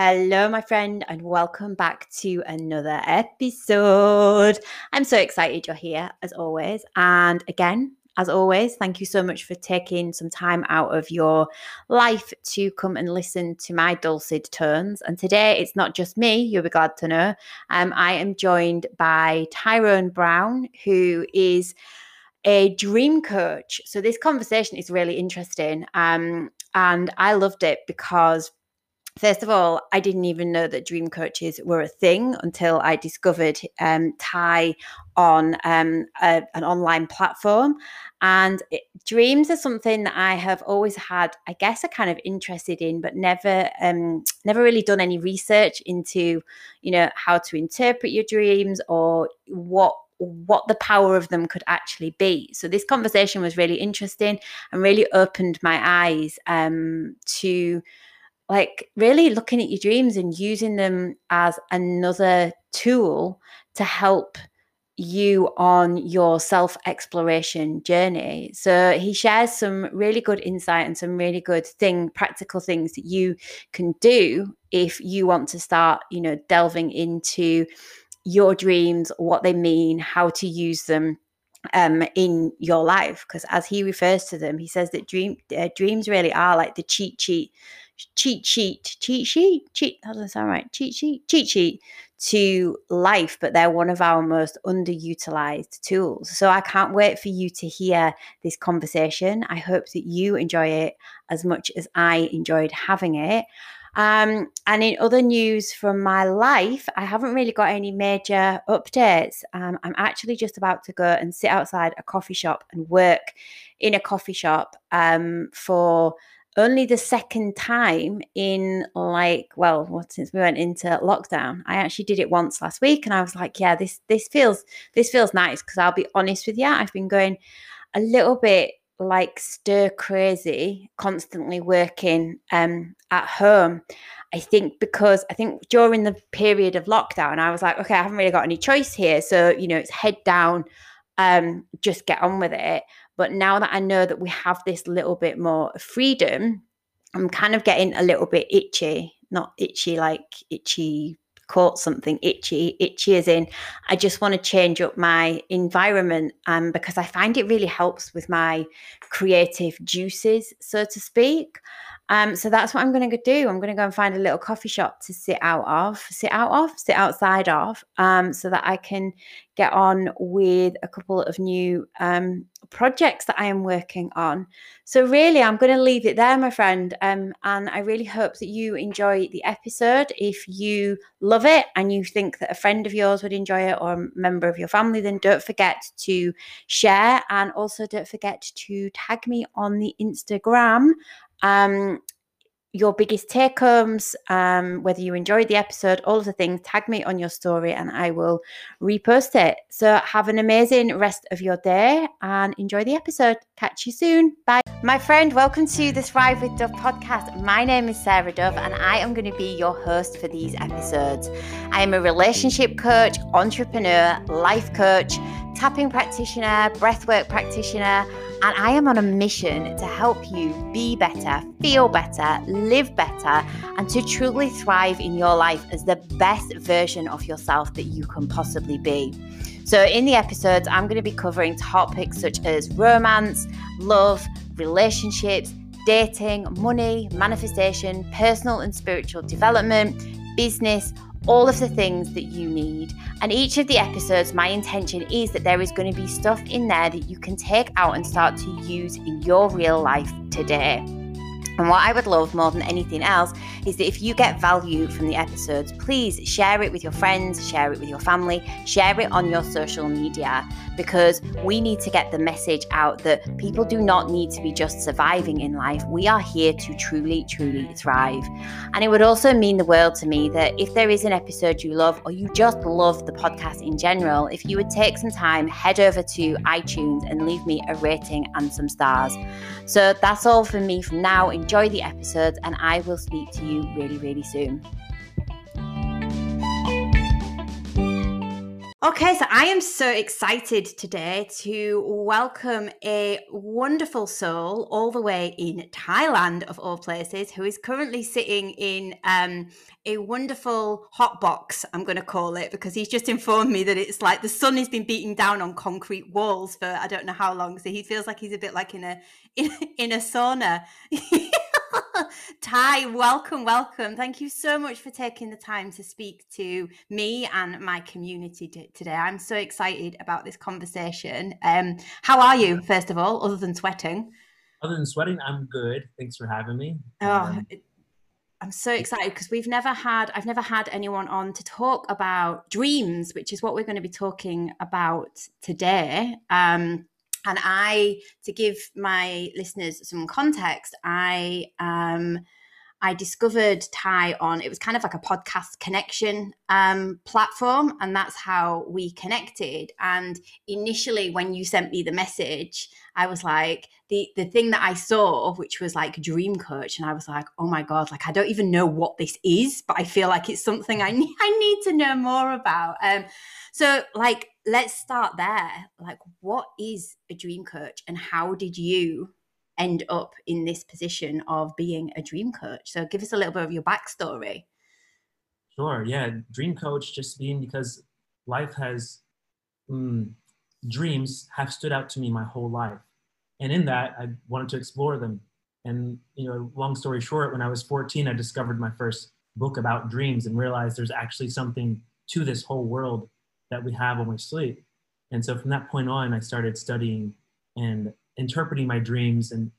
Hello, my friend, and welcome back to another episode. I'm so excited you're here as always. And again, as always, thank you so much for taking some time out of your life to come and listen to my dulcet tones. And today it's not just me, you'll be glad to know. Um, I am joined by Tyrone Brown, who is a dream coach. So this conversation is really interesting. Um, and I loved it because First of all, I didn't even know that dream coaches were a thing until I discovered um, Ty on um, a, an online platform. And it, dreams are something that I have always had, I guess, a kind of interested in, but never, um, never really done any research into, you know, how to interpret your dreams or what what the power of them could actually be. So this conversation was really interesting and really opened my eyes um, to like really looking at your dreams and using them as another tool to help you on your self exploration journey. So he shares some really good insight and some really good thing practical things that you can do if you want to start, you know, delving into your dreams, what they mean, how to use them um in your life because as he refers to them he says that dream uh, dreams really are like the cheat sheet cheat sheet, cheat sheet, cheat, how does that sound right? Cheat sheet, cheat sheet to life, but they're one of our most underutilized tools. So I can't wait for you to hear this conversation. I hope that you enjoy it as much as I enjoyed having it. Um, and in other news from my life, I haven't really got any major updates. Um, I'm actually just about to go and sit outside a coffee shop and work in a coffee shop um, for only the second time in like well what since we went into lockdown i actually did it once last week and i was like yeah this this feels this feels nice because i'll be honest with you i've been going a little bit like stir crazy constantly working um at home. I think because i think during the period of lockdown i was like okay i haven't really got any choice here so you know it's head down um just get on with it but now that I know that we have this little bit more freedom, I'm kind of getting a little bit itchy. Not itchy like itchy caught something itchy. Itchy as in I just want to change up my environment um, because I find it really helps with my creative juices, so to speak. Um, so that's what I'm going to do. I'm going to go and find a little coffee shop to sit out of, sit out of, sit outside of, um, so that I can get on with a couple of new um, projects that I am working on. So, really, I'm going to leave it there, my friend. Um, and I really hope that you enjoy the episode. If you love it and you think that a friend of yours would enjoy it or a member of your family, then don't forget to share. And also, don't forget to tag me on the Instagram um, your biggest take homes, um, whether you enjoyed the episode, all of the things, tag me on your story and I will repost it. So have an amazing rest of your day and enjoy the episode. Catch you soon. Bye. My friend, welcome to the Thrive with Dove podcast. My name is Sarah Dove and I am going to be your host for these episodes. I am a relationship coach, entrepreneur, life coach, tapping practitioner, breathwork practitioner and I am on a mission to help you be better, feel better, live better, and to truly thrive in your life as the best version of yourself that you can possibly be. So, in the episodes, I'm going to be covering topics such as romance, love, relationships, dating, money, manifestation, personal and spiritual development, business all of the things that you need. And each of the episodes, my intention is that there is going to be stuff in there that you can take out and start to use in your real life today. And what I would love more than anything else is that if you get value from the episodes, please share it with your friends, share it with your family, share it on your social media because we need to get the message out that people do not need to be just surviving in life. We are here to truly, truly thrive. And it would also mean the world to me that if there is an episode you love or you just love the podcast in general, if you would take some time, head over to iTunes and leave me a rating and some stars. So that's all for me from now. The episodes, and I will speak to you really, really soon. Okay, so I am so excited today to welcome a wonderful soul all the way in Thailand, of all places, who is currently sitting in um, a wonderful hot box, I'm going to call it, because he's just informed me that it's like the sun has been beating down on concrete walls for I don't know how long. So he feels like he's a bit like in a in, in a sauna. Ty, welcome, welcome. Thank you so much for taking the time to speak to me and my community t- today. I'm so excited about this conversation. Um, how are you, first of all, other than sweating? Other than sweating, I'm good. Thanks for having me. Oh, um, I'm so excited because we've never had I've never had anyone on to talk about dreams, which is what we're going to be talking about today. Um, and I, to give my listeners some context, I um, I discovered Ty on it was kind of like a podcast connection um, platform, and that's how we connected. And initially, when you sent me the message, I was like the the thing that I saw, which was like dream coach, and I was like, oh my god, like I don't even know what this is, but I feel like it's something I need I need to know more about. Um, so like let's start there. Like, what is a dream coach, and how did you end up in this position of being a dream coach? So, give us a little bit of your backstory. Sure. Yeah, dream coach just being because life has mm, dreams have stood out to me my whole life, and in that I wanted to explore them. And you know, long story short, when I was 14, I discovered my first book about dreams and realized there's actually something to this whole world that we have when we sleep. And so from that point on, I started studying and interpreting my dreams and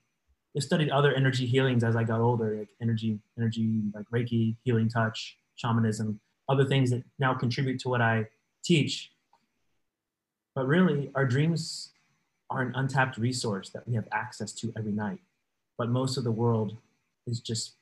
studied other energy healings as I got older, like energy, energy like Reiki, healing touch, shamanism, other things that now contribute to what I teach. But really, our dreams are an untapped resource that we have access to every night. But most of the world is just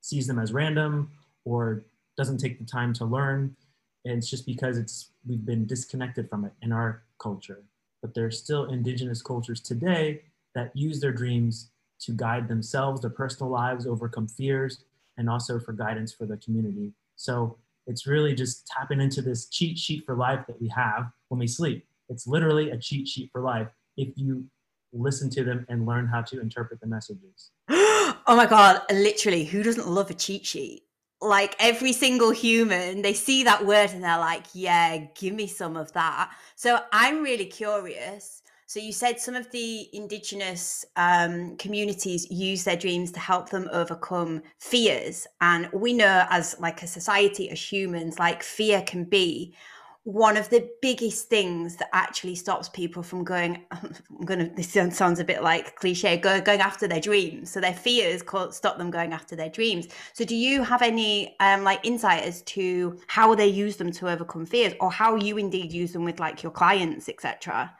sees them as random or doesn't take the time to learn and it's just because it's we've been disconnected from it in our culture but there are still indigenous cultures today that use their dreams to guide themselves their personal lives overcome fears and also for guidance for the community. So it's really just tapping into this cheat sheet for life that we have when we sleep. It's literally a cheat sheet for life if you listen to them and learn how to interpret the messages. Oh my god literally who doesn't love a cheat sheet like every single human, they see that word and they're like, yeah, give me some of that. So I'm really curious. So you said some of the indigenous um, communities use their dreams to help them overcome fears, and we know as like a society, as humans, like fear can be one of the biggest things that actually stops people from going i'm gonna this sounds a bit like cliche go, going after their dreams. So their fears stop them going after their dreams. So do you have any um, like insight as to how they use them to overcome fears or how you indeed use them with like your clients etc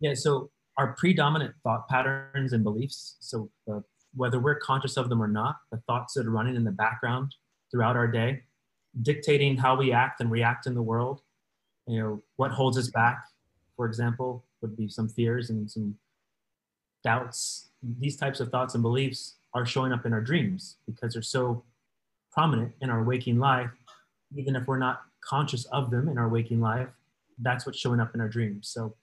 yeah so our predominant thought patterns and beliefs so uh, whether we're conscious of them or not the thoughts that are running in the background throughout our day dictating how we act and react in the world you know what holds us back for example would be some fears and some doubts. These types of thoughts and beliefs are showing up in our dreams because they're so prominent in our waking life. Even if we're not conscious of them in our waking life that's what's showing up in our dreams. So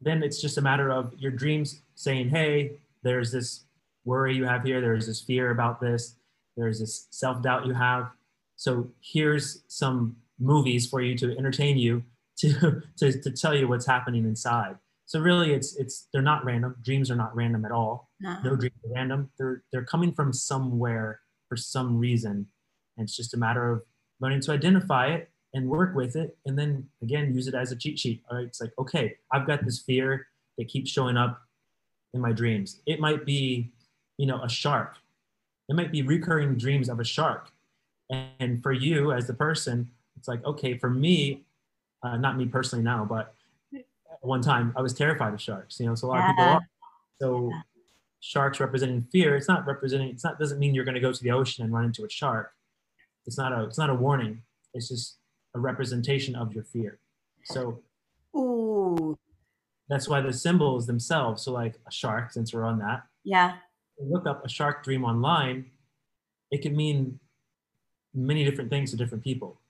then it's just a matter of your dreams saying hey there's this worry you have here. There's this fear about this. There's this self-doubt you have. So here's some movies for you to entertain you to, to, to tell you what's happening inside. So really it's, it's, they're not random. Dreams are not random at all. No, no dreams are random. They're, they're coming from somewhere for some reason. And it's just a matter of learning to identify it and work with it. And then again, use it as a cheat sheet. All right. It's like, okay, I've got this fear that keeps showing up in my dreams. It might be, you know, a shark. It might be recurring dreams of a shark. And for you as the person, it's like okay for me uh, not me personally now but one time i was terrified of sharks you know so a lot of people are. So sharks representing fear it's not representing it's not doesn't mean you're going to go to the ocean and run into a shark. It's not a it's not a warning it's just a representation of your fear. So Ooh. that's why the symbols themselves so like a shark since we're on that yeah. look up a shark dream online it can mean many different things to different people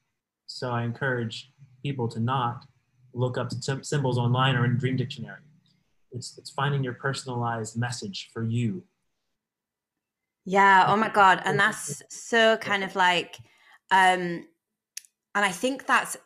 So I encourage people to not look up symbols online or in Dream Dictionary. It's, it's finding your personalized message for you. Yeah. Oh my God. And that's so kind of like, um, and I think that's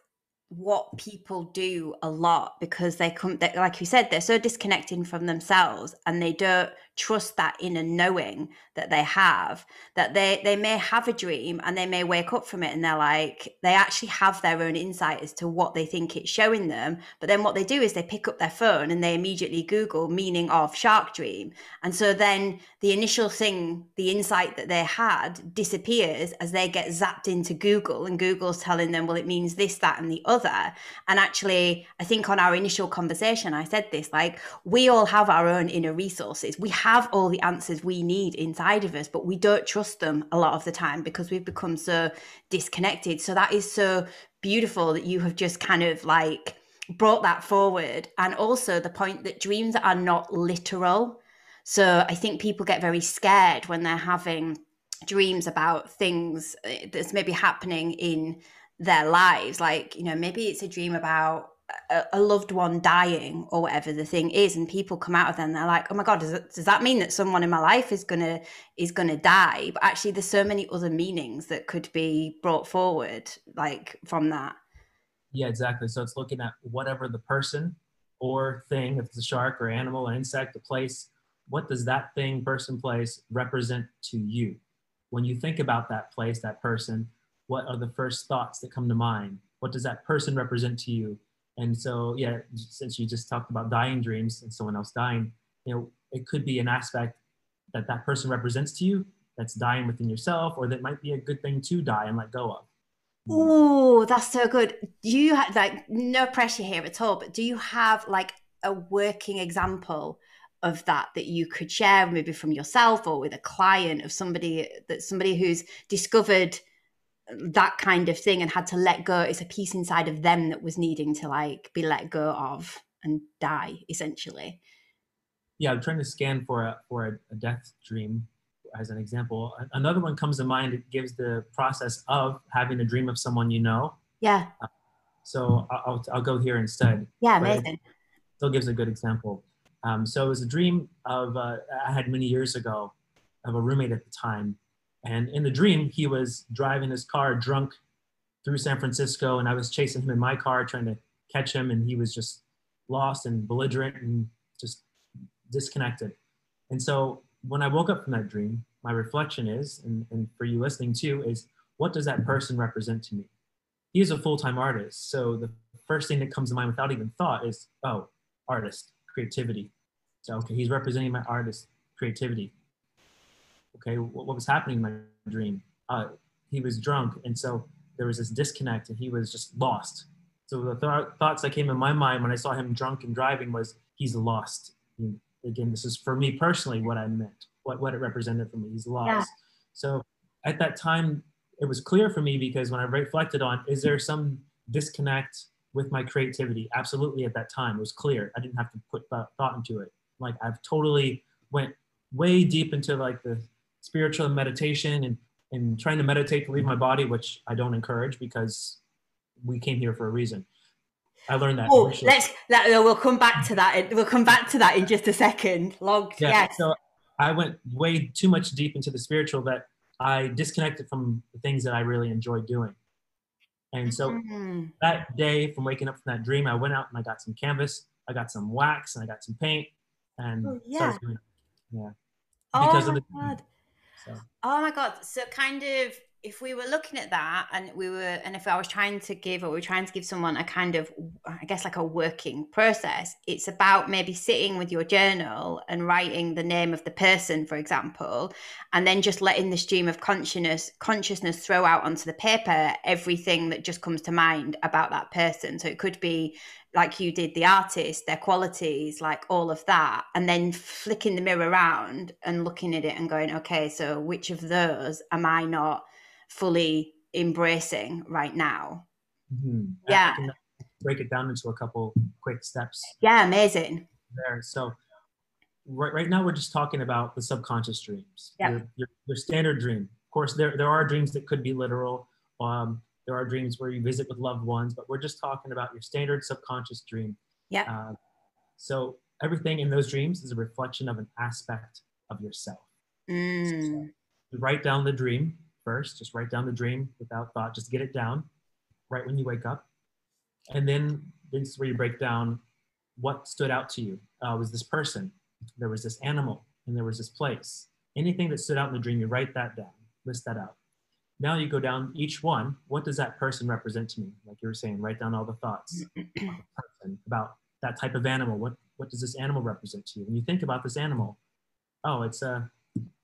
what people do a lot because they come they, like you said they're so disconnected from themselves and they don't trust that inner knowing that they have that they they may have a dream and they may wake up from it and they're like they actually have their own insight as to what they think it's showing them. But then what they do is they pick up their phone and they immediately google meaning of shark dream. And so then the initial thing the insight that they had disappears as they get zapped into google and google's telling them well it means this that and the other. And actually i think on our initial conversation i said this like we all have our own inner resources. We have all the answers we need inside of us, but we don't trust them a lot of the time because we've become so disconnected. So that is so beautiful that you have just kind of like brought that forward. And also the point that dreams are not literal. So I think people get very scared when they're having dreams about things eh, that's maybe happening in their lives. Like, you know, maybe it's a dream about a, a, loved one dying or whatever the thing is and people come out of them they're like oh my god does, it, does that mean that someone in my life is gonna is gonna die? But actually there's so many other meanings that could be brought forward like from that. Yeah exactly. So it's looking at whatever the person or thing if it's a shark or animal or insect a place what does that thing person place represent to you? When you think about that place that person what are the first thoughts that come to mind? What does that person represent to you and so, yeah, since you just talked about dying dreams and someone else dying, you know, it could be an aspect that that person represents to you that's dying within yourself, or that might be a good thing to die and let go of. Oh, that's so good. Do you have like no pressure here at all, but do you have like a working example of that that you could share maybe from yourself or with a client of somebody that somebody who's discovered that kind of thing and had to let go. It's a piece inside of them that was needing to like be let go of and die essentially. Yeah i'm trying to scan for a for a, a death dream as an example. Another one comes to mind. It gives the process of having a dream of someone you know. Yeah. Uh, so I'll, I'll go here instead. Yeah amazing. still gives a good example. Um, so it was a dream of uh, i had many years ago of a roommate at the time and in the dream, he was driving his car drunk through San Francisco, and I was chasing him in my car trying to catch him, and he was just lost and belligerent and just disconnected. And so when I woke up from that dream, my reflection is, and, and for you listening too, is what does that person represent to me? He is a full time artist. So the first thing that comes to mind without even thought is, oh, artist, creativity. So, okay, he's representing my artist, creativity okay, what, what was happening in my dream? Uh, he was drunk, and so there was this disconnect, and he was just lost. So the th- thoughts that came in my mind when I saw him drunk and driving was he's lost. Again, this is for me personally what I meant, what what it represented for me. He's lost. Yeah. So at that time, it was clear for me because when I reflected on, is there some disconnect with my creativity? Absolutely. At that time, it was clear. I didn't have to put thought into it. Like I've totally went way deep into like the spiritual meditation and, and trying to meditate to leave my body, which I don't encourage because we came here for a reason. I learned that. Oh, let's let, we'll come back to that. We'll come back to that in just a second. Log. Yeah. Yes. So I went way too much deep into the spiritual that I disconnected from the things that I really enjoy doing. And so mm-hmm. that day, from waking up from that dream, I went out and I got some canvas, I got some wax, and I got some paint, and oh, yeah, doing, yeah, because oh, of the. God. So. Oh my god! So kind of, if we were looking at that, and we were, and if I was trying to give, or we are trying to give someone a kind of, I guess, like a working process, it's about maybe sitting with your journal and writing the name of the person, for example, and then just letting the stream of consciousness consciousness throw out onto the paper everything that just comes to mind about that person. So it could be like you did the artist, their qualities, like all of that, and then flicking the mirror around and looking at it and going, okay, so which of those am I not fully embracing right now? Mm-hmm. Yeah. Break it down into a couple quick steps. Yeah, amazing. There. So right, right now we're just talking about the subconscious dreams. Yeah. Your, your, your, standard dream. Of course, there, there are dreams that could be literal. Um, There are dreams where you visit with loved ones, but we're just talking about your standard subconscious dream. Yeah. Uh, so everything in those dreams is a reflection of an aspect of yourself. Mm. So write down the dream first. Just write down the dream without thought. Just get it down right when you wake up, and then this is where you break down what stood out to you. Uh, was this person? There was this animal, and there was this place. Anything that stood out in the dream, you write that down. List that out. Now you go down each one. What does that person represent to me? Like you were saying, write down all the thoughts about that type of animal. What what does this animal represent to you? When you think about this animal, oh, it's a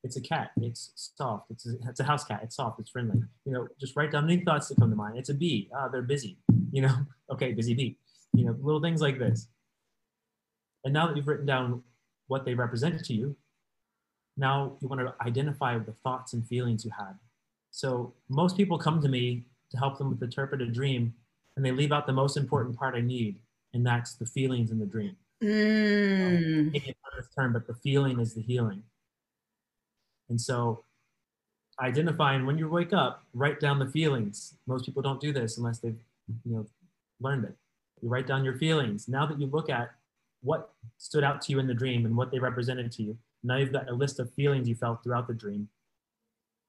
it's a cat. It's soft. It's a, it's a house cat. It's soft. It's friendly. You know, just write down any thoughts that come to mind. It's a bee. Ah, they're busy. You know, okay, busy bee. You know, little things like this. And now that you've written down what they represent to you, now you want to identify the thoughts and feelings you had. So most people come to me to help them with interpret a dream, and they leave out the most important part I need, and that's the feelings in the dream. Mm. this term, but the feeling is the healing. And so identifying when you wake up, write down the feelings. Most people don't do this unless they've you know learned it. You write down your feelings. Now that you look at what stood out to you in the dream and what they represented to you, now you've got a list of feelings you felt throughout the dream.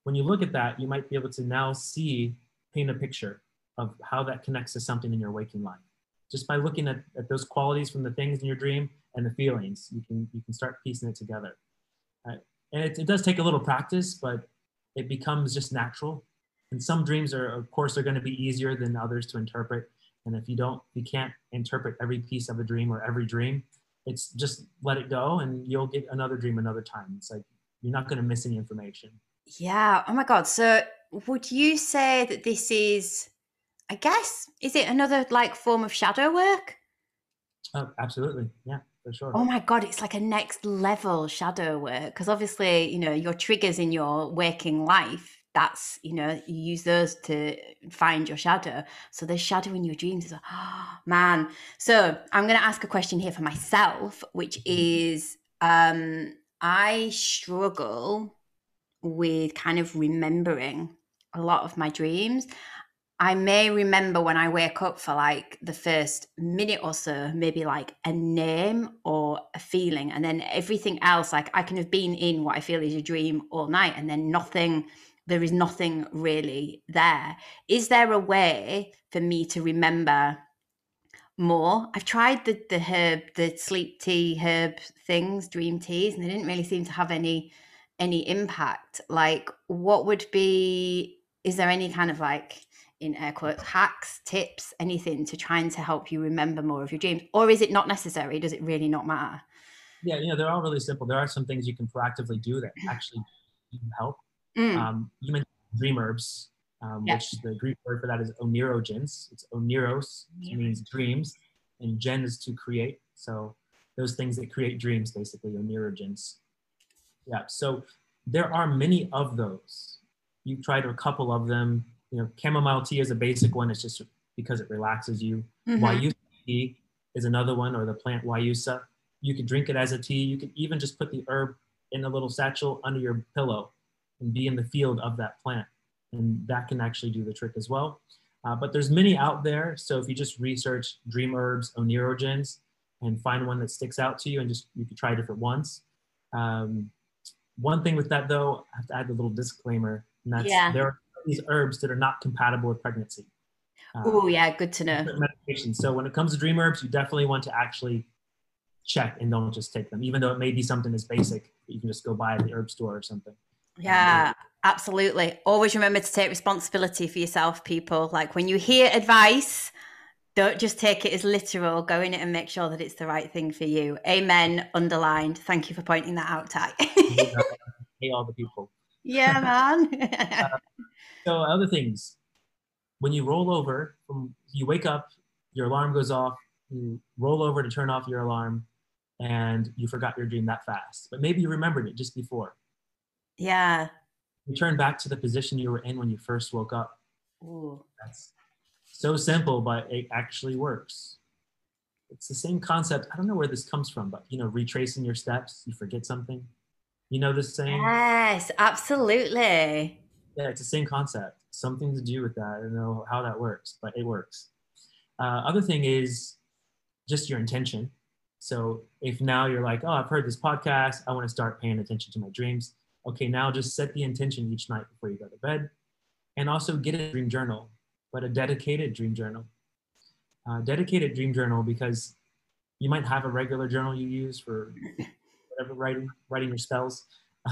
When you look at that, you might be able to now see, paint a picture of how that connects to something in your waking life. Just by looking at, at those qualities from the things in your dream and the feelings, you can you can start piecing it together. Uh, and it, it does take a little practice, but it becomes just natural. And some dreams are, of course, are going to be easier than others to interpret. And if you don't, you can't interpret every piece of a dream or every dream. It's just let it go, and you'll get another dream another time. It's like you're not going to miss any information. Yeah. Oh my God. So, would you say that this is, I guess, is it another like form of shadow work? Oh, absolutely. Yeah for sure. Oh my god, it's like a next level shadow work because obviously, you know, your triggers in your waking life, that's, you know, you use those to find your shadow. So the shadow in your dreams is, oh, man. So I'm going to ask a question here for myself, which mm-hmm. is um I struggle with kind of remembering a lot of my dreams. I may remember when I wake up for like the first minute or so, maybe like a name or a feeling. And then everything else, like I can have been in what I feel is a dream all night and then nothing, there is nothing really there. Is there a way for me to remember more? I've tried the, the herb, the sleep tea herb things, dream teas, and they didn't really seem to have any any impact. Like what would be, is there any kind of like, in air quotes hacks tips anything to trying to help you remember more of your dreams? Or is it not necessary? Does it really not matter? Yeah you know they're all really simple. There are some things you can proactively do that actually help. Mm. um, you mentioned dream herbs um, yeah. which the greek word for that is oneirogens it's oneiros which means dreams and gen is to create. So those things that create dreams basically oneirogens yeah so there are many of those You've tried a couple of them you know, chamomile tea is a basic one. It's just because it relaxes you. Mm-hmm. Guayusa tea is another one, or the plant Guayusa. You could drink it as a tea. You could even just put the herb in a little satchel under your pillow and be in the field of that plant. And that can actually do the trick as well. Uh, but there's many out there. So if you just research dream herbs, oneirogens, and find one that sticks out to you and just you could try different ones. Um, one thing with that though, I have to add a little disclaimer, and that's yeah. there are these herbs that are not compatible with pregnancy. Oh yeah, good to know. Medication. So when it comes to dream herbs, you definitely want to actually check and don't just take them, even though it may be something as basic you can just go buy at the herb store or something. Yeah, um, absolutely. Always remember to take responsibility for yourself, people. Like when you hear advice, don't just take it as literal. Go in it and make sure that it's the right thing for you. Amen. Underlined. Thank you for pointing that out, Ty. hey, all the people. Yeah, man. uh, so other things, when you roll over, you wake up, your alarm goes off, you roll over to turn off your alarm, and you forgot your dream that fast. But maybe you remembered it just before. Yeah. You turn back to the position you were in when you first woke up. Ooh. That's so simple, but it actually works. It's the same concept. I don't know where this comes from, but you know, retracing your steps, you forget something. You know the same? Yes, absolutely Yeah, it's the same concept. Something to do with that. I don't know how that works, but it works. Uh, other thing is just your intention. So if now you're like, oh, I've heard this podcast, I want to start paying attention to my dreams. Okay, now just set the intention each night before you go to bed, and also get a dream journal, but a dedicated dream journal. Uh, dedicated dream journal because you might have a regular journal you use for whatever writing writing your spells.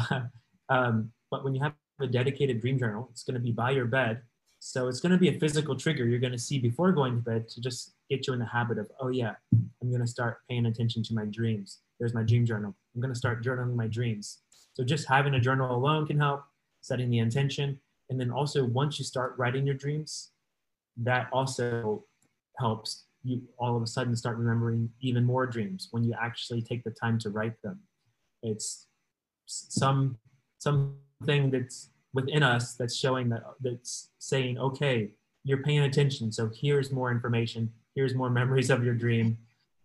um, but when you have a dedicated dream journal, it's going to be by your bed. So it's going to be a physical trigger you're going to see before going to bed to just get you in the habit of, oh yeah, I'm going to start paying attention to my dreams. There's my dream journal. I'm going to start journaling my dreams. So just having a journal alone can help, setting the intention. And then also once you start writing your dreams, that also helps you all of a sudden start remembering even more dreams when you actually take the time to write them. It's some something that's within us that's showing that that's saying, okay, you're paying attention. So here's more information. Here's more memories of your dream,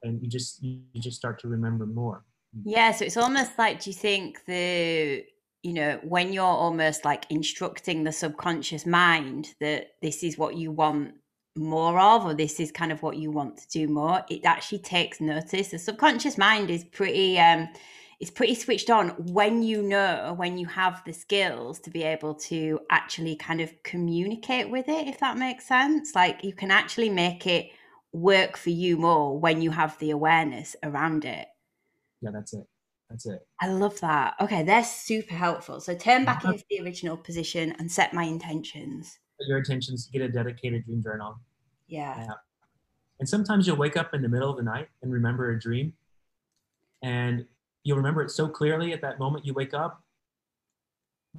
and you just you just start to remember more. Yeah. So it's almost like, do you think the you know when you're almost like instructing the subconscious mind that this is what you want more of or this is kind of what you want to do more it actually takes notice the subconscious mind is pretty um it's pretty switched on when you know when you have the skills to be able to actually kind of communicate with it if that makes sense like you can actually make it work for you more when you have the awareness around it yeah that's it that's it i love that okay they're super helpful so turn back uh-huh. into the original position and set my intentions your intentions, to get a dedicated dream journal. Yeah. yeah. And sometimes you'll wake up in the middle of the night and remember a dream. And you'll remember it so clearly at that moment you wake up.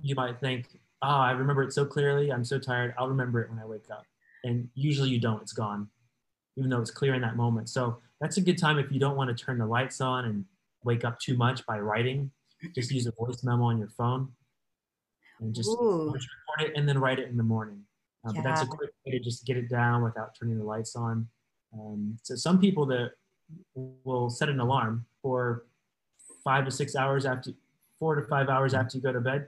You might think, oh, I remember it so clearly. I'm so tired. I'll remember it when I wake up. And usually you don't, it's gone, even though it's clear in that moment. So that's a good time if you don't want to turn the lights on and wake up too much by writing. Just use a voice memo on your phone and just record it and then write it in the morning. Uh, yeah. But that's a quick way to just get it down without turning the lights on. Um, so some people that will set an alarm for five to six hours after, four to five hours after you go to bed,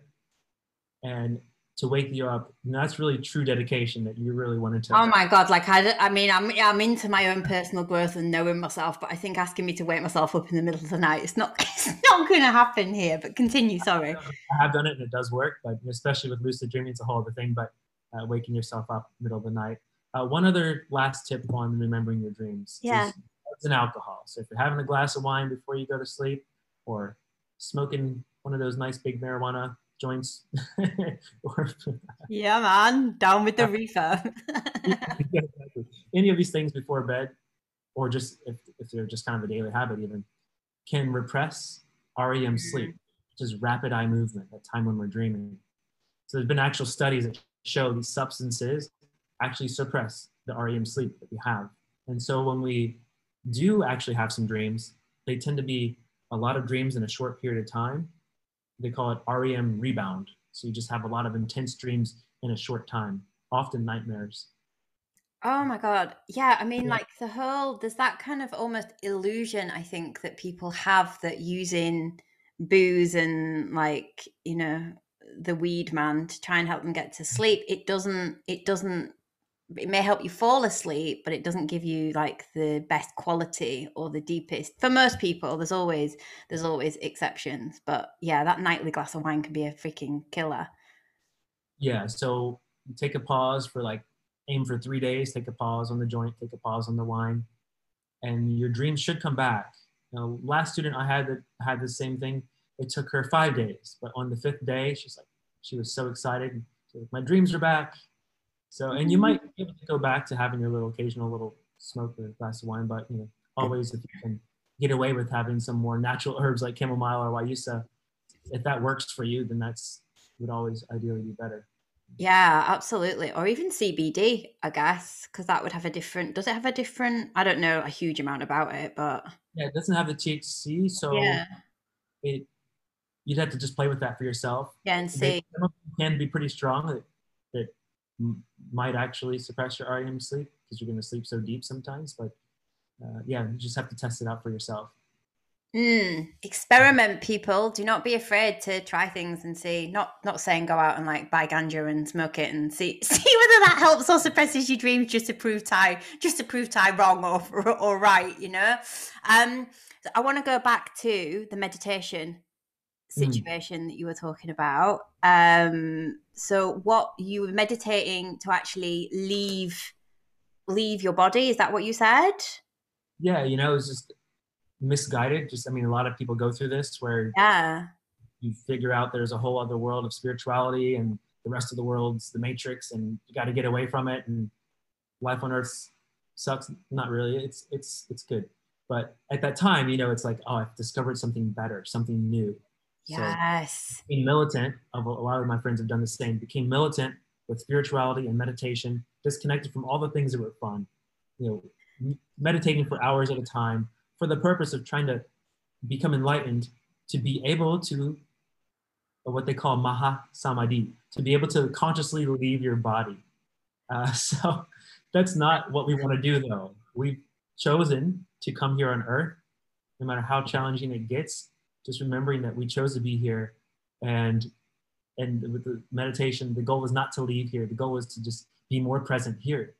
and to wake you up. And that's really true dedication that you really wanted to. Oh my God. Like, I, I mean, I'm, I'm into my own personal growth and knowing myself, but I think asking me to wake myself up in the middle of the night, it's not, it's not going to happen here, but continue. Sorry. I have done it and it does work, but especially with lucid dreaming, it's a whole other thing, but uh, waking yourself up middle of the night. Uh, one other last tip on remembering your dreams. Yeah. It's an alcohol. So if you're having a glass of wine before you go to sleep or smoking one of those nice big marijuana joints. yeah, man, down with the uh, reefer. Any of these things before bed, or just if, if they're just kind of a daily habit, even can repress REM sleep, which is rapid eye movement, that time when we're dreaming. So there's been actual studies that show these substances actually suppress the REM sleep that we have. And so when we do actually have some dreams, they tend to be a lot of dreams in a short period of time they call it REM rebound. So you just have a lot of intense dreams in a short time, often nightmares. Oh my god. Yeah, I mean yeah. like the whole there's that kind of almost illusion I think that people have that using booze and like, you know, the weed man to try and help them get to mm-hmm. sleep, it doesn't it doesn't it may help you fall asleep but it doesn't give you like the best quality or the deepest. For most people there's always there's always exceptions but yeah that nightly glass of wine can be a freaking killer. Yeah so take a pause for like aim for three days take a pause on the joint take a pause on the wine and your dreams should come back. Last student i had that had the same thing it took her five days but on the fifth day she's like she was so excited my dreams are back so, and you mm-hmm. might be able to go back to having your little occasional little smoke or glass of wine, but you know, always if you can get away with having some more natural herbs like chamomile or guayusa, if that works for you, then that's would always ideally be better. Yeah, absolutely. Or even CBD, I guess, because that would have a different. Does it have a different? I don't know a huge amount about it, but yeah, it doesn't have the THC, so yeah. it you'd have to just play with that for yourself. Yeah, and see. They can be pretty strong. That, that might actually suppress your REM sleep because you're going to sleep so deep sometimes. But uh, yeah, you just have to test it out for yourself. Mm, experiment, people. Do not be afraid to try things and see. Not not saying go out and like buy ganja and smoke it and see see whether that helps or suppresses your dreams just to prove Ty just to prove Ty wrong or or right. You know. Um, I want to go back to the meditation Mm. situation that you were talking about. Um, so what you were meditating to actually leave leave your body? Is that what you said? Yeah, you know, it was just misguided. Just, I mean, a lot of people go through this where Yeah. you figure out there's a whole other world of spirituality and the rest of the world's the matrix and you got to get away from it and life on earth sucks not really it's it's it's good but at that time you know it's like oh i've discovered something better something new So- Yes. became militant of a lot of my friends have done the same became militant with spirituality and meditation disconnected from all the things that were fun. You know meditating for hours at a time for the purpose of trying to become enlightened to be able to uh, what they call maha samadhi to be able to consciously leave your body. Uh, so that's not what we want to do though. We've chosen to come here on earth no matter how challenging it gets just remembering that we chose to be here. And and with the meditation the goal was not to leave here. The goal was to just be more present here.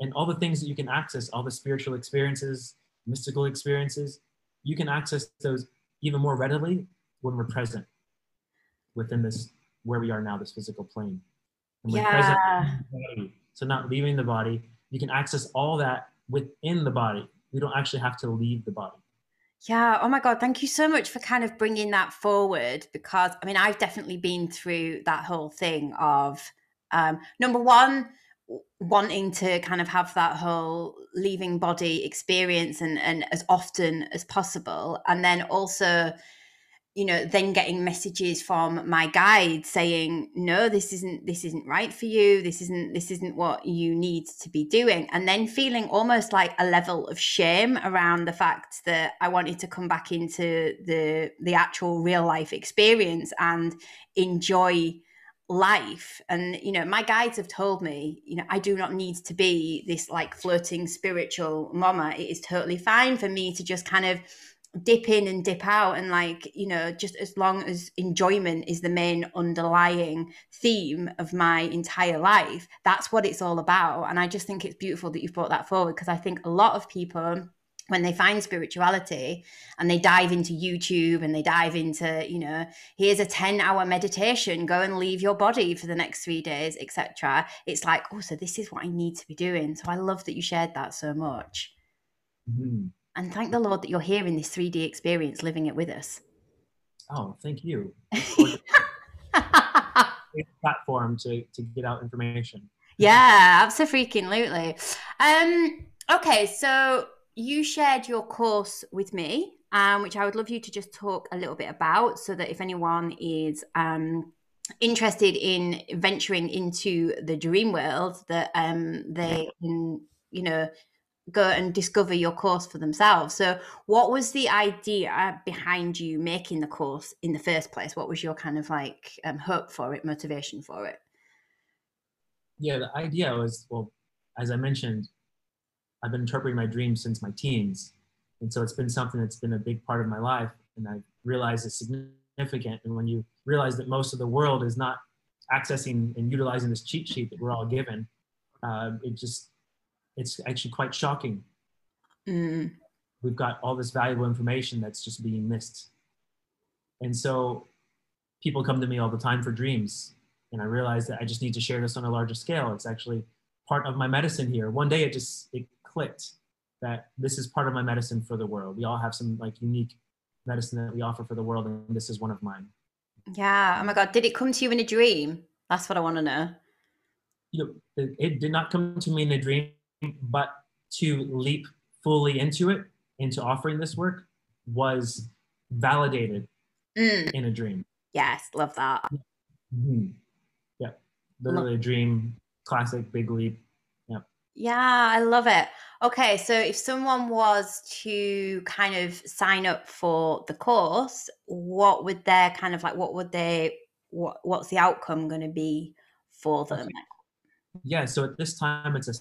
And all the things that you can access all the spiritual experiences mystical experiences you can access those even more readily when we're present within this where we are now this physical plane. And we're present Yeah. body, so not leaving the body you can access all that within the body. We don't actually have to leave the body Yeah. Oh my God. Thank you so much for kind of bringing that forward because I mean, I've definitely been through that whole thing of um, number one, wanting to kind of have that whole leaving body experience and, and as often as possible. And then also, you know, then getting messages from my guide saying, no, this isn't, this isn't right for you. This isn't, this isn't what you need to be doing. And then feeling almost like a level of shame around the fact that I wanted to come back into the, the actual real life experience and enjoy life and you know my guides have told me you know i do not need to be this like floating spiritual mama it is totally fine for me to just kind of dip in and dip out and like you know just as long as enjoyment is the main underlying theme of my entire life that's what it's all about. And i just think it's beautiful that you've brought that forward because i think a lot of people when they find spirituality and they dive into youtube and they dive into you know here's a 10 hour meditation go and leave your body for the next three days etc it's like oh so this is what i need to be doing. So i love that you shared that so much. Mhm. And thank the lord that you're here in this 3d experience living it with us. Oh thank you. Platform to, to get out information. Yeah absolutely. Um okay so you shared your course with me um, which i would love you to just talk a little bit about so that if anyone is um, interested in venturing into the dream world that um, they can you know go and discover your course for themselves. So what was the idea behind you making the course in the first place? What was your kind of like um, hope for it motivation for it? Yeah the idea was well as i mentioned i've been interpreting my dreams since my teens. And so it's been something that's been a big part of my life and i realized it's significant. And when you realize that most of the world is not accessing and utilizing this cheat sheet that we're all given uh, it just it's actually quite shocking Mm, we've got all this valuable information that's just being missed. And so people come to me all the time for dreams. And I realize that I just need to share this on a larger scale. It's actually part of my medicine here. One day it just it clicked that this is part of my medicine for the world. We all have some like unique medicine that we offer for the world, and this is one of mine. yeah. Oh my god, did it come to you in a dream? That's what I want to know. You know, it, it did not come to me in a dream, but to leap fully into it, into offering this work, was validated Mm, in a dream. yes, love that. Mhm. Yeah, literally a dream, classic big leap. Yeah, I love it. Okay, so if someone was to kind of sign up for the course, what would their kind of like what would they what what's the outcome going to be for them? Yeah, so at this time it's a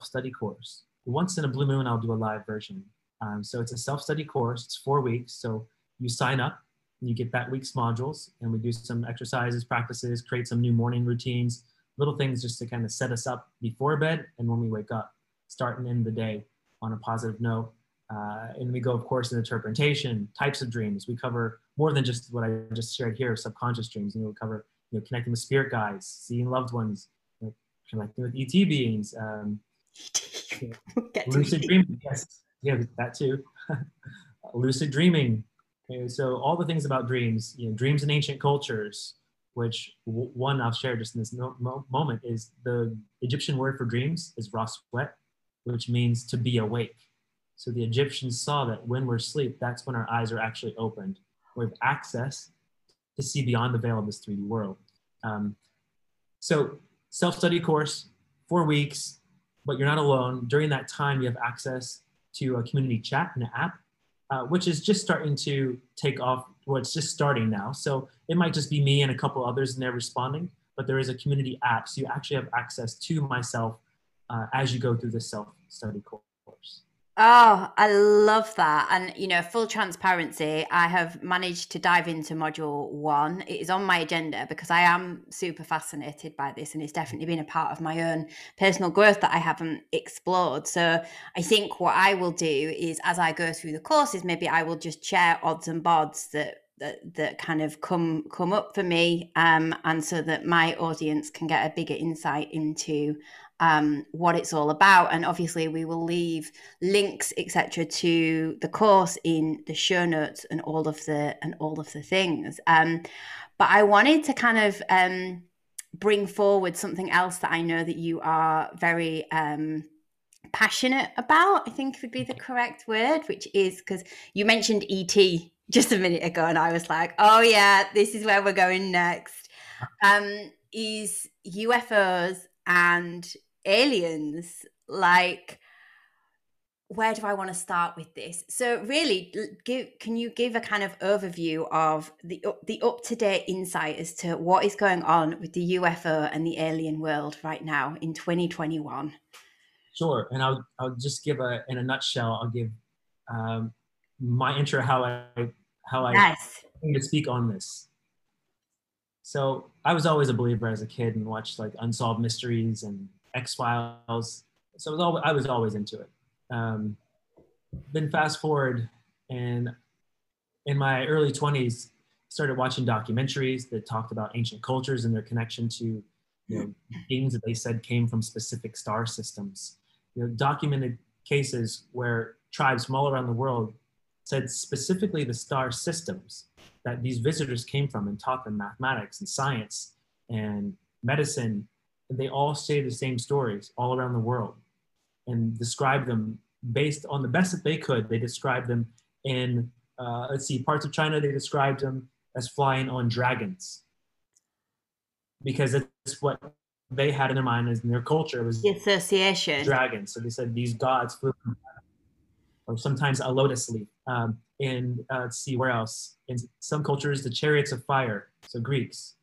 self-study course. Once in a blue moon, I'll do a live version. Um, so it's a self-study course. It's four weeks. So you sign up, and you get that week's modules, and we do some exercises, practices, create some new morning routines, little things just to kind of set us up before bed and when we wake up, start and end the day on a positive note. Uh, and we go, of course, in interpretation, types of dreams. We cover more than just what I just shared here, subconscious dreams. And we'll cover, you know, connecting with spirit guides, seeing loved ones, you know, connecting with ET beings, um, lucid dreaming. Yes, yeah, that too. lucid dreaming. Okay, so all the things about dreams, you know, dreams in ancient cultures, which one I'll share just in this moment is the Egyptian word for dreams is raswet, which means to be awake. So the Egyptians saw that when we're asleep, that's when our eyes are actually opened. We have access to see beyond the veil of this 3D world. Um, so self-study course, four weeks, but you're not alone. During that time, you have access to a community chat and an app, uh, which is just starting to take off. Well, it's just starting now. So it might just be me and a couple others and they're responding, but there is a community app. So you actually have access to myself uh, as you go through the self-study course. Oh, I love that. And, you know, full transparency, I have managed to dive into module one. It is on my agenda because I am super fascinated by this and it's definitely been a part of my own personal growth that I haven't explored. So I think what I will do is as I go through the courses, maybe I will just share odds and bods that that, that kind of come come up for me um, and so that my audience can get a bigger insight into um, what it's all about. And obviously, we will leave links, etc., to the course in the show notes and all of the and all of the things. Um, but I wanted to kind of um, bring forward something else that I know that you are very um, passionate about. I think would be the correct word, which is because you mentioned ET just a minute ago, and I was like, "Oh yeah, this is where we're going next." Um, is UFOs and aliens like where do I want to start with this? So, really, give, can you give a kind of overview of the the up to date insight as to what is going on with the UFO and the alien world right now in 2021? Sure, and I'll I'll just give a in a nutshell. I'll give um, my intro how I how I nice. to speak on this. So I was always a believer as a kid and watched like unsolved mysteries and X Files. So was always, I was always into it. Um, then fast forward, and in my early 20s, started watching documentaries that talked about ancient cultures and their connection to you know, beings that they said came from specific star systems. You know, documented cases where tribes from all around the world said specifically the star systems that these visitors came from and taught them mathematics and science and medicine and they all say the same stories all around the world and describe them based on the best that they could. They described them in, uh, let's see, parts of China, they described them as flying on dragons because it's what they had in their mind as in their culture was the association dragons. So they said these gods flew, or sometimes a lotus leaf. Um, and uh, let's see where else. In some cultures, the chariots of fire. So Greeks,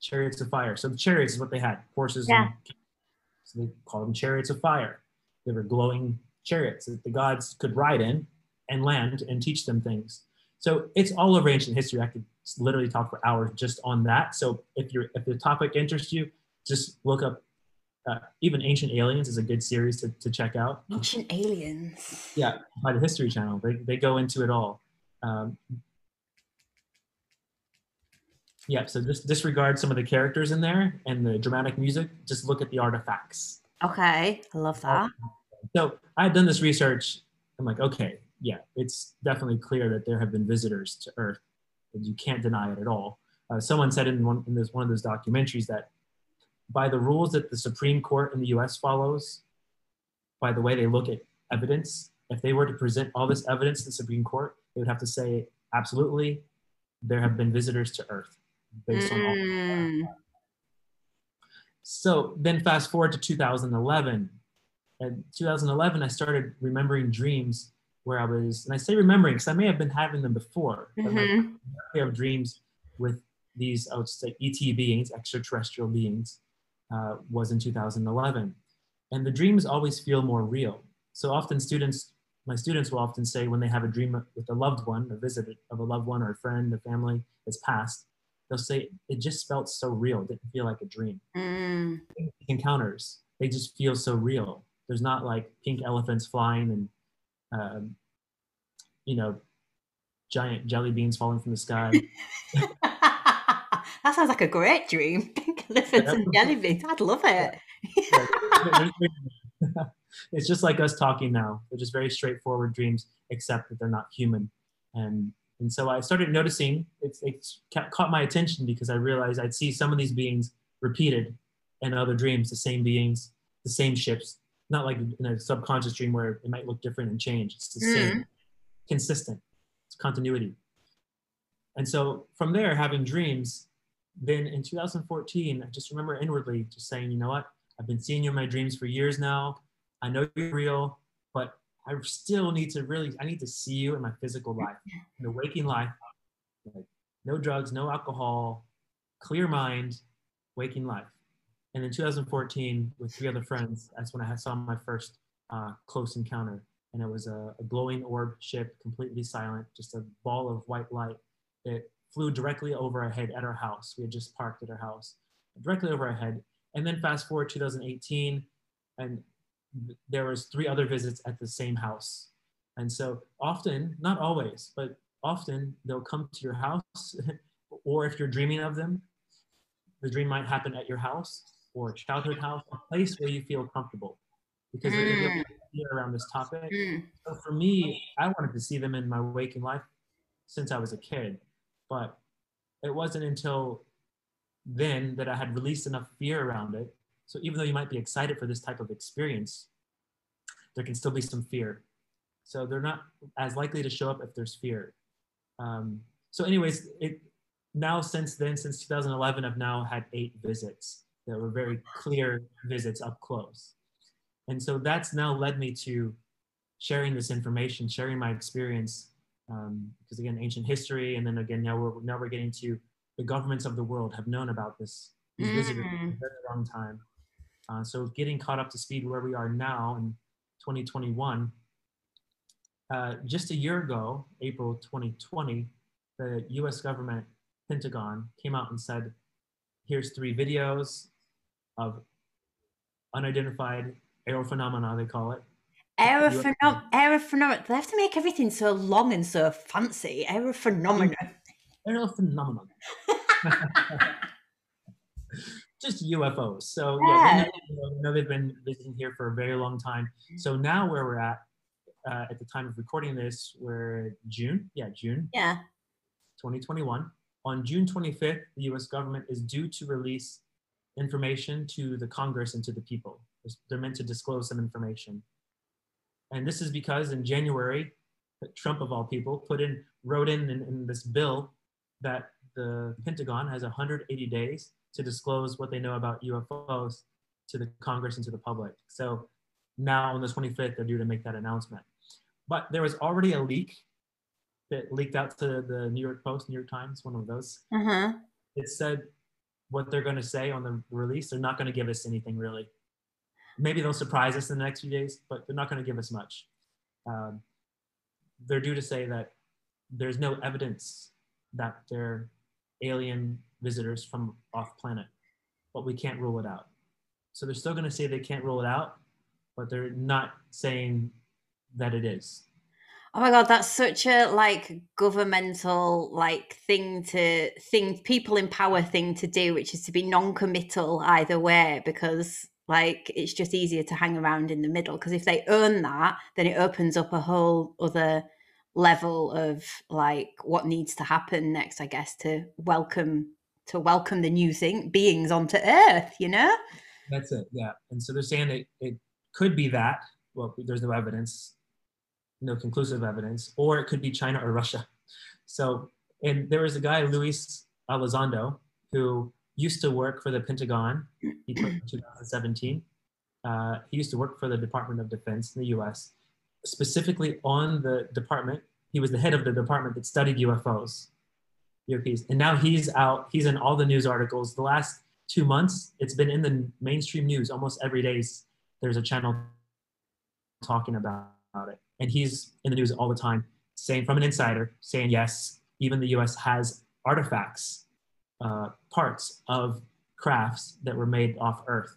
chariots of fire. So the chariots is what they had, horses. Yeah. And, so they called them chariots of fire. They were glowing chariots that the gods could ride in and land and teach them things. So it's all over ancient history. I could literally talk for hours just on that. So if you're if the topic interests you, just look up. Uh, even Ancient Aliens is a good series to, to check out. Ancient Aliens. Yeah, by the History Channel. They, they go into it all. Um, yeah, so just disregard some of the characters in there and the dramatic music. Just look at the artifacts. Okay, I love that. So I had done this research. I'm like, okay, yeah, it's definitely clear that there have been visitors to Earth. And you can't deny it at all. Uh, someone said in one in this one of those documentaries that by the rules that the Supreme Court in the U.S. follows, by the way they look at evidence, if they were to present all this evidence to the Supreme Court, they would have to say absolutely there have been visitors to Earth based mm. on all mm. so then fast forward to 2011 and 2011 i started remembering dreams where i was and i say remembering because i may have been having them before mm-hmm. i have dreams with these i would say et beings extraterrestrial beings uh, was in 2011 and the dreams always feel more real so often students my students will often say when they have a dream with a loved one, a visit of a loved one or a friend, a family that's passed, they'll say it just felt so real. It didn't feel like a dream. Mm. Encounters, they just feel so real. There's not like pink elephants flying and, um, you know, giant jelly beans falling from the sky. that sounds like a great dream. Pink elephants and jelly beans. I'd love it. it's just like us talking now. They're just very straightforward dreams, except that they're not human. And and so I started noticing it's, it's caught my attention because I realized I'd see some of these beings repeated in other dreams, the same beings, the same ships, not like in a subconscious dream where it might look different and change. It's the mm. same, consistent. It's continuity. And so from there, having dreams, then in 2014, I just remember inwardly just saying, you know what? I've been seeing you in my dreams for years now. I know you're real, but I still need to really, I need to see you in my physical life, in the waking life. Like no drugs, no alcohol, clear mind, waking life. And in 2014, with three other friends, that's when I saw my first uh, close encounter. And it was a, a glowing orb ship, completely silent, just a ball of white light. It flew directly over our head at our house. We had just parked at our house, directly over our head. And then fast forward 2018, and there was three other visits at the same house. And so often, not always, but often they'll come to your house, or if you're dreaming of them, the dream might happen at your house or childhood house, a place where you feel comfortable. Because mm. around this topic. Mm. So for me, I wanted to see them in my waking life since I was a kid. But it wasn't until then that I had released enough fear around it so even though you might be excited for this type of experience, there can still be some fear. So they're not as likely to show up if there's fear. Um, so anyways, it now since then, since 2011, I've now had eight visits that were very clear visits up close. And so that's now led me to sharing this information, sharing my experience, um, because again, ancient history, and then again, now we're now we're getting to the governments of the world have known about this these mm. visitors for a very long time. Uh, so getting caught up to speed where we are now in 2021, uh, just a year ago, April 2020, the US government, Pentagon, came out and said, here's three videos of unidentified aerial phenomena, they call it. Aerophenom- aerophenomena. They have to make everything so long and so fancy. Aerophenomena. Aerial phenomena. just UFOs. So yeah, yeah we know, they've been visiting here for a very long time. So now where we're at, uh, at the time of recording this, we're June. Yeah, June. Yeah. 2021. On June 25th, the U.S. government is due to release information to the Congress and to the people. They're meant to disclose some information. And this is because in January, Trump of all people put in, wrote in, in, in this bill that the Pentagon has 180 days to disclose what they know about UFOs to the Congress and to the public. So now on the 25th, they're due to make that announcement. But there was already a leak that leaked out to the New York Post, New York Times, one of those. Uh-huh. It said what they're going to say on the release. They're not going to give us anything really. Maybe they'll surprise us in the next few days, but they're not going to give us much. Um, they're due to say that there's no evidence that they're alien visitors from off planet, but we can't rule it out. So they're still going to say they can't rule it out, but they're not saying that it is. Oh my god, that's such a like governmental like thing to thing people in power thing to do, which is to be non-committal either way because like it's just easier to hang around in the middle because if they earn that, then it opens up a whole other level of like what needs to happen next, I guess, to welcome to welcome the new thing beings onto Earth. You know. That's it. Yeah, and so they're saying that it could be that. Well, there's no evidence, no conclusive evidence, or it could be China or Russia. So, and there was a guy, Luis Elizondo, who used to work for the Pentagon. He in 2017. Uh, he used to work for the Department of Defense in the U.S specifically on the department. He was the head of the department that studied UFOs, UFOs. And now he's out, he's in all the news articles. The last two months, it's been in the mainstream news almost every day. There's a channel talking about it. And he's in the news all the time saying from an insider, saying, yes, even the US has artifacts, uh, parts of crafts that were made off Earth.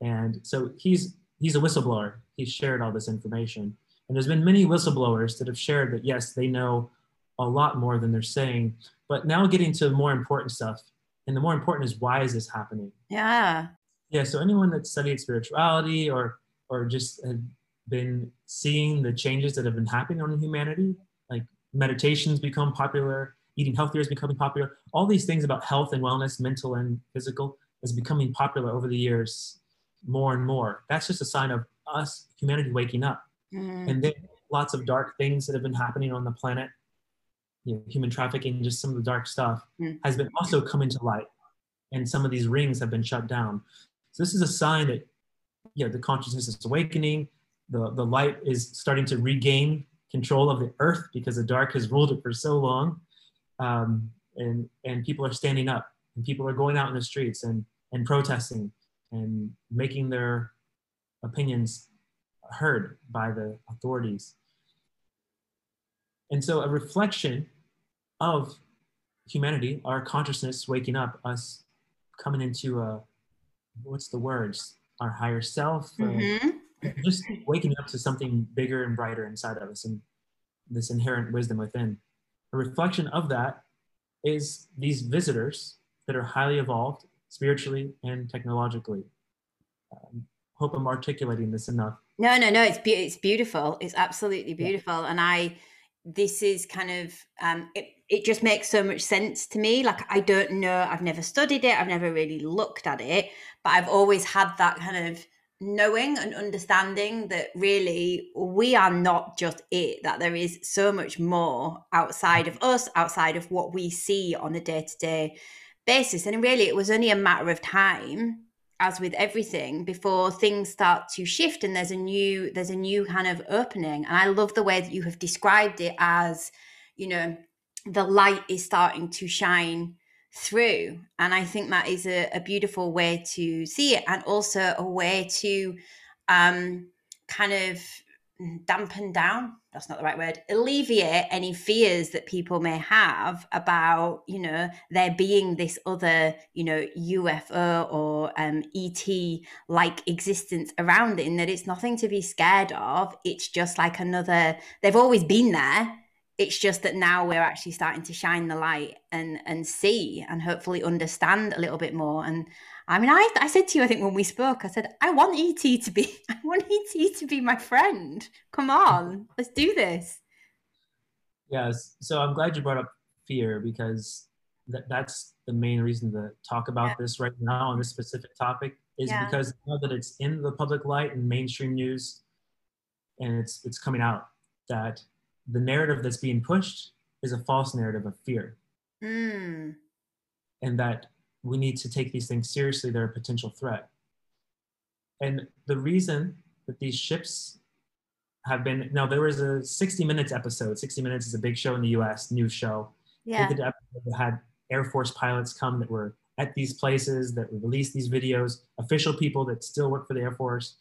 And so he's, he's a whistleblower. He's shared all this information. And there's been many whistleblowers that have shared that, yes, they know a lot more than they're saying. But now getting to more important stuff. And the more important is why is this happening? Yeah. Yeah. So anyone that studied spirituality or or just had been seeing the changes that have been happening on humanity, like meditations become popular, eating healthier is becoming popular. All these things about health and wellness, mental and physical, is becoming popular over the years more and more. That's just a sign of us, humanity, waking up. Mm. And then lots of dark things that have been happening on the planet, you know, human trafficking, just some of the dark stuff, mm. has been also coming to light. And some of these rings have been shut down. So this is a sign that you know, the consciousness is awakening, the, the light is starting to regain control of the earth because the dark has ruled it for so long. Um, and, and people are standing up and people are going out in the streets and, and protesting and making their opinions heard by the authorities. And so a reflection of humanity, our consciousness waking up, us coming into a, what's the words? Our higher self, mm-hmm. just waking up to something bigger and brighter inside of us and this inherent wisdom within. A reflection of that is these visitors that are highly evolved spiritually and technologically. Um, hope I'm articulating this enough. No, no, no. It's be- it's beautiful. It's absolutely beautiful, yeah. and I this is kind of um, it. It just makes so much sense to me. Like I don't know. I've never studied it. I've never really looked at it, but I've always had that kind of knowing and understanding that really we are not just it that there is so much more outside of us outside of what we see on a day-to-day basis and really it was only a matter of time as with everything before things start to shift and there's a new there's a new kind of opening. And i love the way that you have described it as you know the light is starting to shine through. And i think that is a, a beautiful way to see it and also a way to um kind of dampen down that's not the right word alleviate any fears that people may have about you know there being this other you know ufo or um, et like existence around it and that it's nothing to be scared of. It's just like another they've always been there. It's just that now we're actually starting to shine the light and and see and hopefully understand a little bit more. And I mean, I, I said to you, I think when we spoke, I said, I want ET to be, I want ET to be my friend. Come on, let's do this. Yes. So I'm glad you brought up fear because that, that's the main reason to talk about yeah. this right now on this specific topic is yeah. because now that it's in the public light and mainstream news and it's, it's coming out that the narrative that's being pushed is a false narrative of fear. Mm. And that we need to take these things seriously. They're a potential threat. And the reason that these ships have been now there was a 60 minutes episode 60 minutes is a big show in the us news show yeah they that had air force pilots come that were at these places that released these videos official people that still work for the air force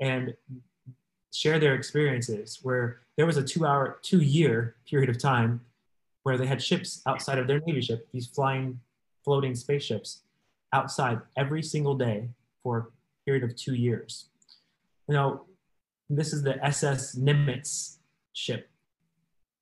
and share their experiences where there was a two hour two year period of time where they had ships outside of their navy ship these flying floating spaceships outside every single day for a period of two years. You know, this is the SS Nimitz ship.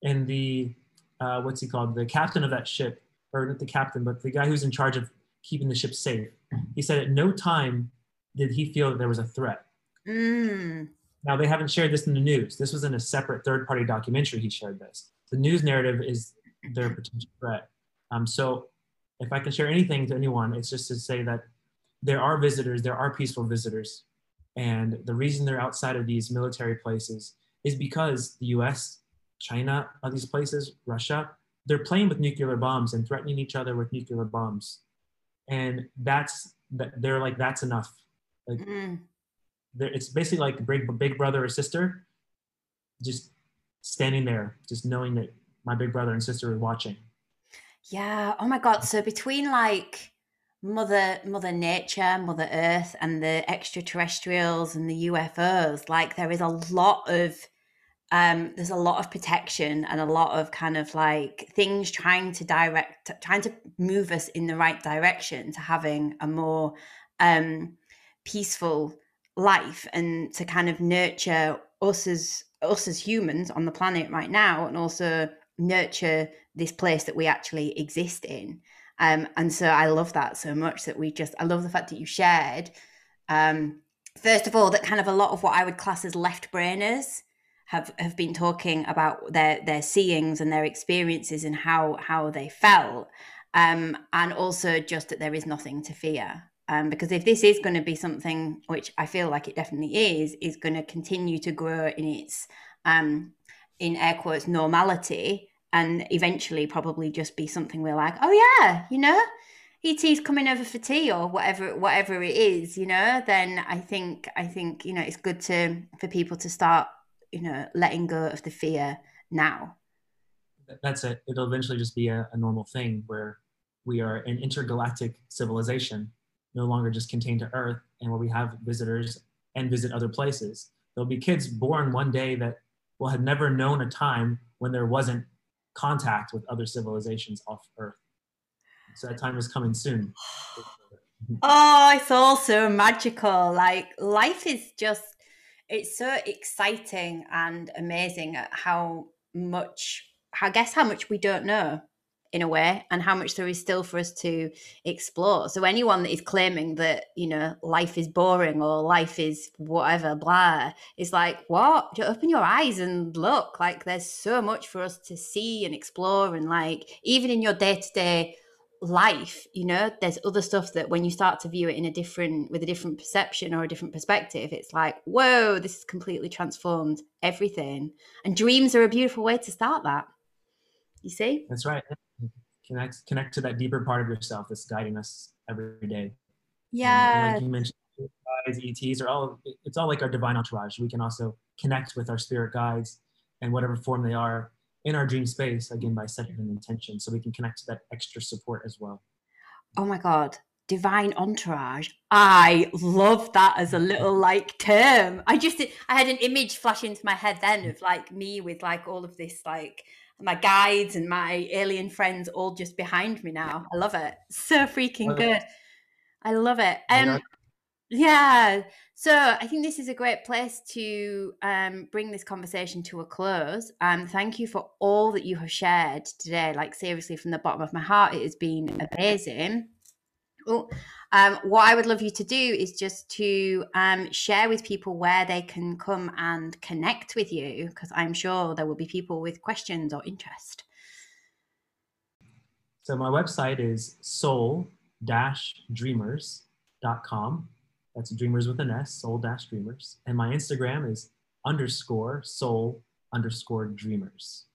And the, uh, what's he called? The captain of that ship, or not the captain, but the guy who's in charge of keeping the ship safe, he said at no time did he feel that there was a threat. Mm. Now, they haven't shared this in the news. This was in a separate third party documentary. He shared this. The news narrative is their potential threat. Um, so if I can share anything to anyone, it's just to say that there are visitors, there are peaceful visitors. And the reason they're outside of these military places is because the US, China, all these places, Russia, they're playing with nuclear bombs and threatening each other with nuclear bombs. And that's, they're like, that's enough. Like, mm. it's basically like big, big brother or sister, just standing there, just knowing that my big brother and sister are watching. Yeah. Oh my God. So between like mother mother nature mother earth and the extraterrestrials and the ufos like there is a lot of um, there's a lot of protection and a lot of kind of like things trying to direct, trying to move us in the right direction to having a more um, peaceful life and to kind of nurture us as us as humans on the planet right now and also nurture this place that we actually exist in. Um, and so i love that so much that we just i love the fact that you shared um, first of all that kind of a lot of what i would class as left brainers have have been talking about their their seeings and their experiences and how how they felt. Um, and also just that there is nothing to fear. Um, because if this is going to be something which I feel like it definitely is is going to continue to grow in its um, in air quotes normality and eventually probably just be something we're like oh yeah you know ET's coming over for tea or whatever whatever it is you know? Then I think I think you know it's good to for people to start you know letting go of the fear now. That's it. It'll eventually just be a, a normal thing where we are an intergalactic civilization no longer just contained to earth and where we have visitors and visit other places. There'll be kids born one day that will have never known a time when there wasn't contact with other civilizations off earth. So that time is coming soon. Oh it's all so magical. Like life is just it's so exciting and amazing at how much I guess how much we don't know in a way and how much there is still for us to explore. So anyone that is claiming that, you know, life is boring or life is whatever, blah, is like, what? Open your eyes and look. Like there's so much for us to see and explore and like even in your day-to-day life you know there's other stuff that when you start to view it in a different with a different perception or a different perspective it's like whoa this has completely transformed everything and dreams are a beautiful way to start that you see that's right connect connect to that deeper part of yourself that's guiding us every day. Yeah and like you mentioned guides ets are all it's all like our divine entourage. We can also connect with our spirit guides and whatever form they are in our dream space again by setting an intention so we can connect to that extra support as well. Oh my god divine entourage. I love that as a little like term. I just i had an image flash into my head then of like me with like all of this like my guides and my alien friends all just behind me now i love it so freaking good i love it um yeah. So I think this is a great place to um, bring this conversation to a close. Um, thank you for all that you have shared today. Like, seriously, from the bottom of my heart, it has been amazing. Oh, um, what I would love you to do is just to um, share with people where they can come and connect with you, because I'm sure there will be people with questions or interest. So, my website is soul dreamers.com that's Dreamers with an S, Soul Dash Dreamers. And my Instagram is underscore soul underscore dreamers.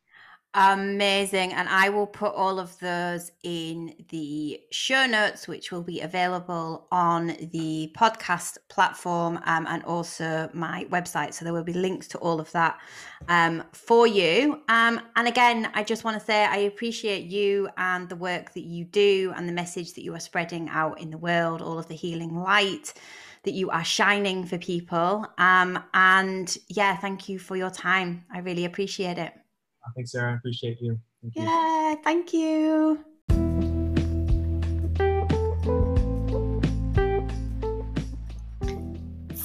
Amazing. And I will put all of those in the show notes, which will be available on the podcast platform um, and also my website. So there will be links to all of that um, for you. Um, and again, I just want to say I appreciate you and the work that you do and the message that you are spreading out in the world, all of the healing light that you are shining for people. Um, and yeah, thank you for your time. I really appreciate it. Thanks, Sarah. I appreciate you. Thank yeah, thank you.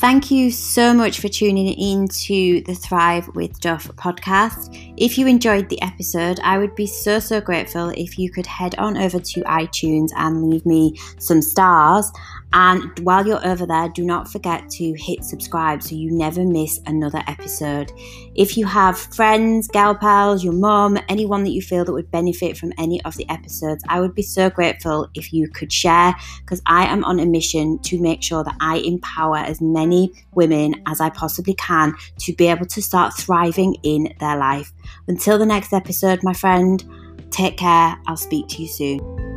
Thank you so much for tuning in to the Thrive with Duff podcast. If you enjoyed the episode, I would be so, so grateful if you could head on over to iTunes and leave me some stars. And while you're over there, do not forget to hit subscribe so you never miss another episode. If you have friends, gal pals, your mom, anyone that you feel that would benefit from any of the episodes, I would be so grateful if you could share because I am on a mission to make sure that I empower as many women as I possibly can to be able to start thriving in their life. Until the next episode, my friend, take care. I'll speak to you soon.